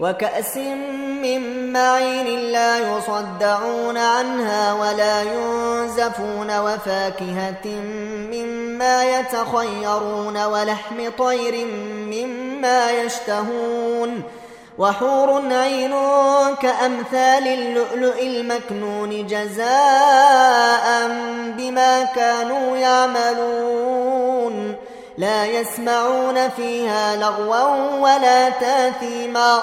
وكأس من معين لا يصدعون عنها ولا ينزفون وفاكهة مما يتخيرون ولحم طير مما يشتهون وحور عين كأمثال اللؤلؤ المكنون جزاء بما كانوا يعملون لا يسمعون فيها لغوا ولا تاثيما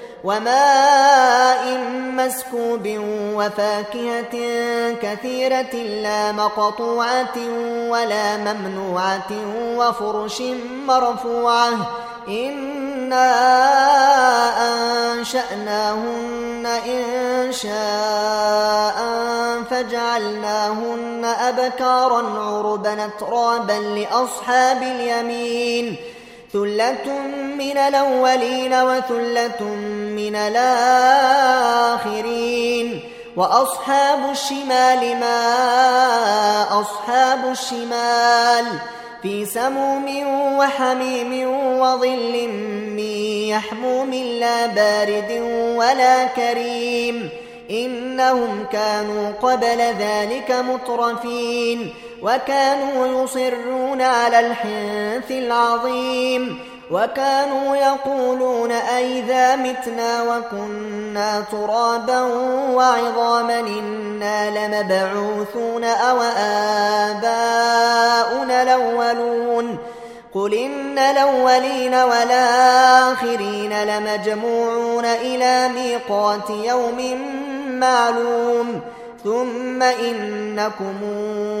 وماء مسكوب وفاكهة كثيرة لا مقطوعة ولا ممنوعة وفرش مرفوعة. إنا أنشأناهن إن شاء فجعلناهن أبكارا عربا ترابا لأصحاب اليمين. ثلة من الأولين وثلة من الآخرين وأصحاب الشمال ما أصحاب الشمال في سموم وحميم وظل من يحموم لا بارد ولا كريم إنهم كانوا قبل ذلك مترفين وكانوا يصرون على الحنث العظيم وكانوا يقولون أئذا متنا وكنا ترابا وعظاما إنا لمبعوثون أو آباؤنا الأولون قل إن الأولين والآخرين لمجموعون إلى ميقات يوم معلوم ثم إنكم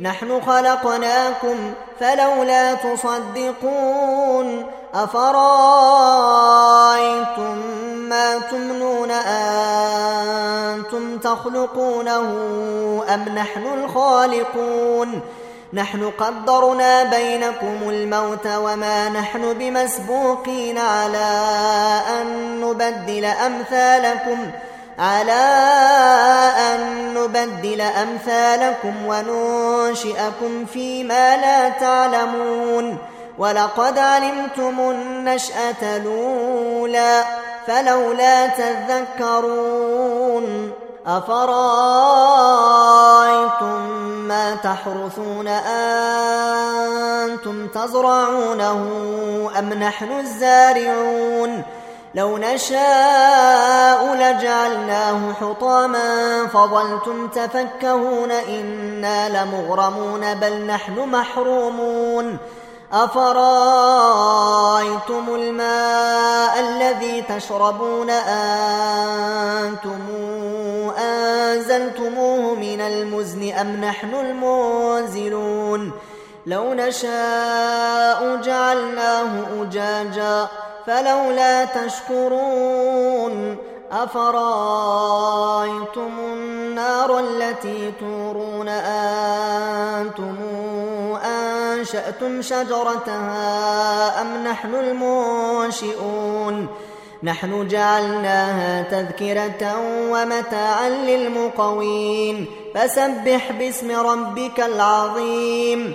نحن خلقناكم فلولا تصدقون أفرأيتم ما تمنون أنتم تخلقونه أم نحن الخالقون نحن قدرنا بينكم الموت وما نحن بمسبوقين على أن نبدل أمثالكم على أن نبدل أمثالكم وننشئكم فيما لا تعلمون ولقد علمتم النشأة الأولى فلولا تذكرون أفرأيتم ما تحرثون أنتم تزرعونه أم نحن الزارعون لو نشاء لجعلناه حطاما فظلتم تفكهون إنا لمغرمون بل نحن محرومون أفرأيتم الماء الذي تشربون أنتم أنزلتموه من المزن أم نحن المنزلون لو نشاء جعلناه أجاجا فلولا تشكرون أفرأيتم النار التي تورون أنتم أنشأتم شجرتها أم نحن المنشئون نحن جعلناها تذكرة ومتاعا للمقوين فسبح باسم ربك العظيم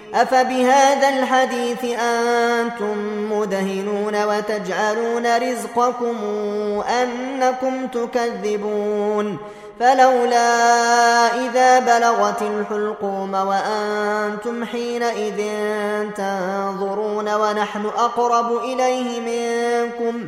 أفبهذا الحديث أنتم مدهنون وتجعلون رزقكم أنكم تكذبون؟ فلولا إذا بلغت الحلقوم وأنتم حينئذ تنظرون ونحن أقرب إليه منكم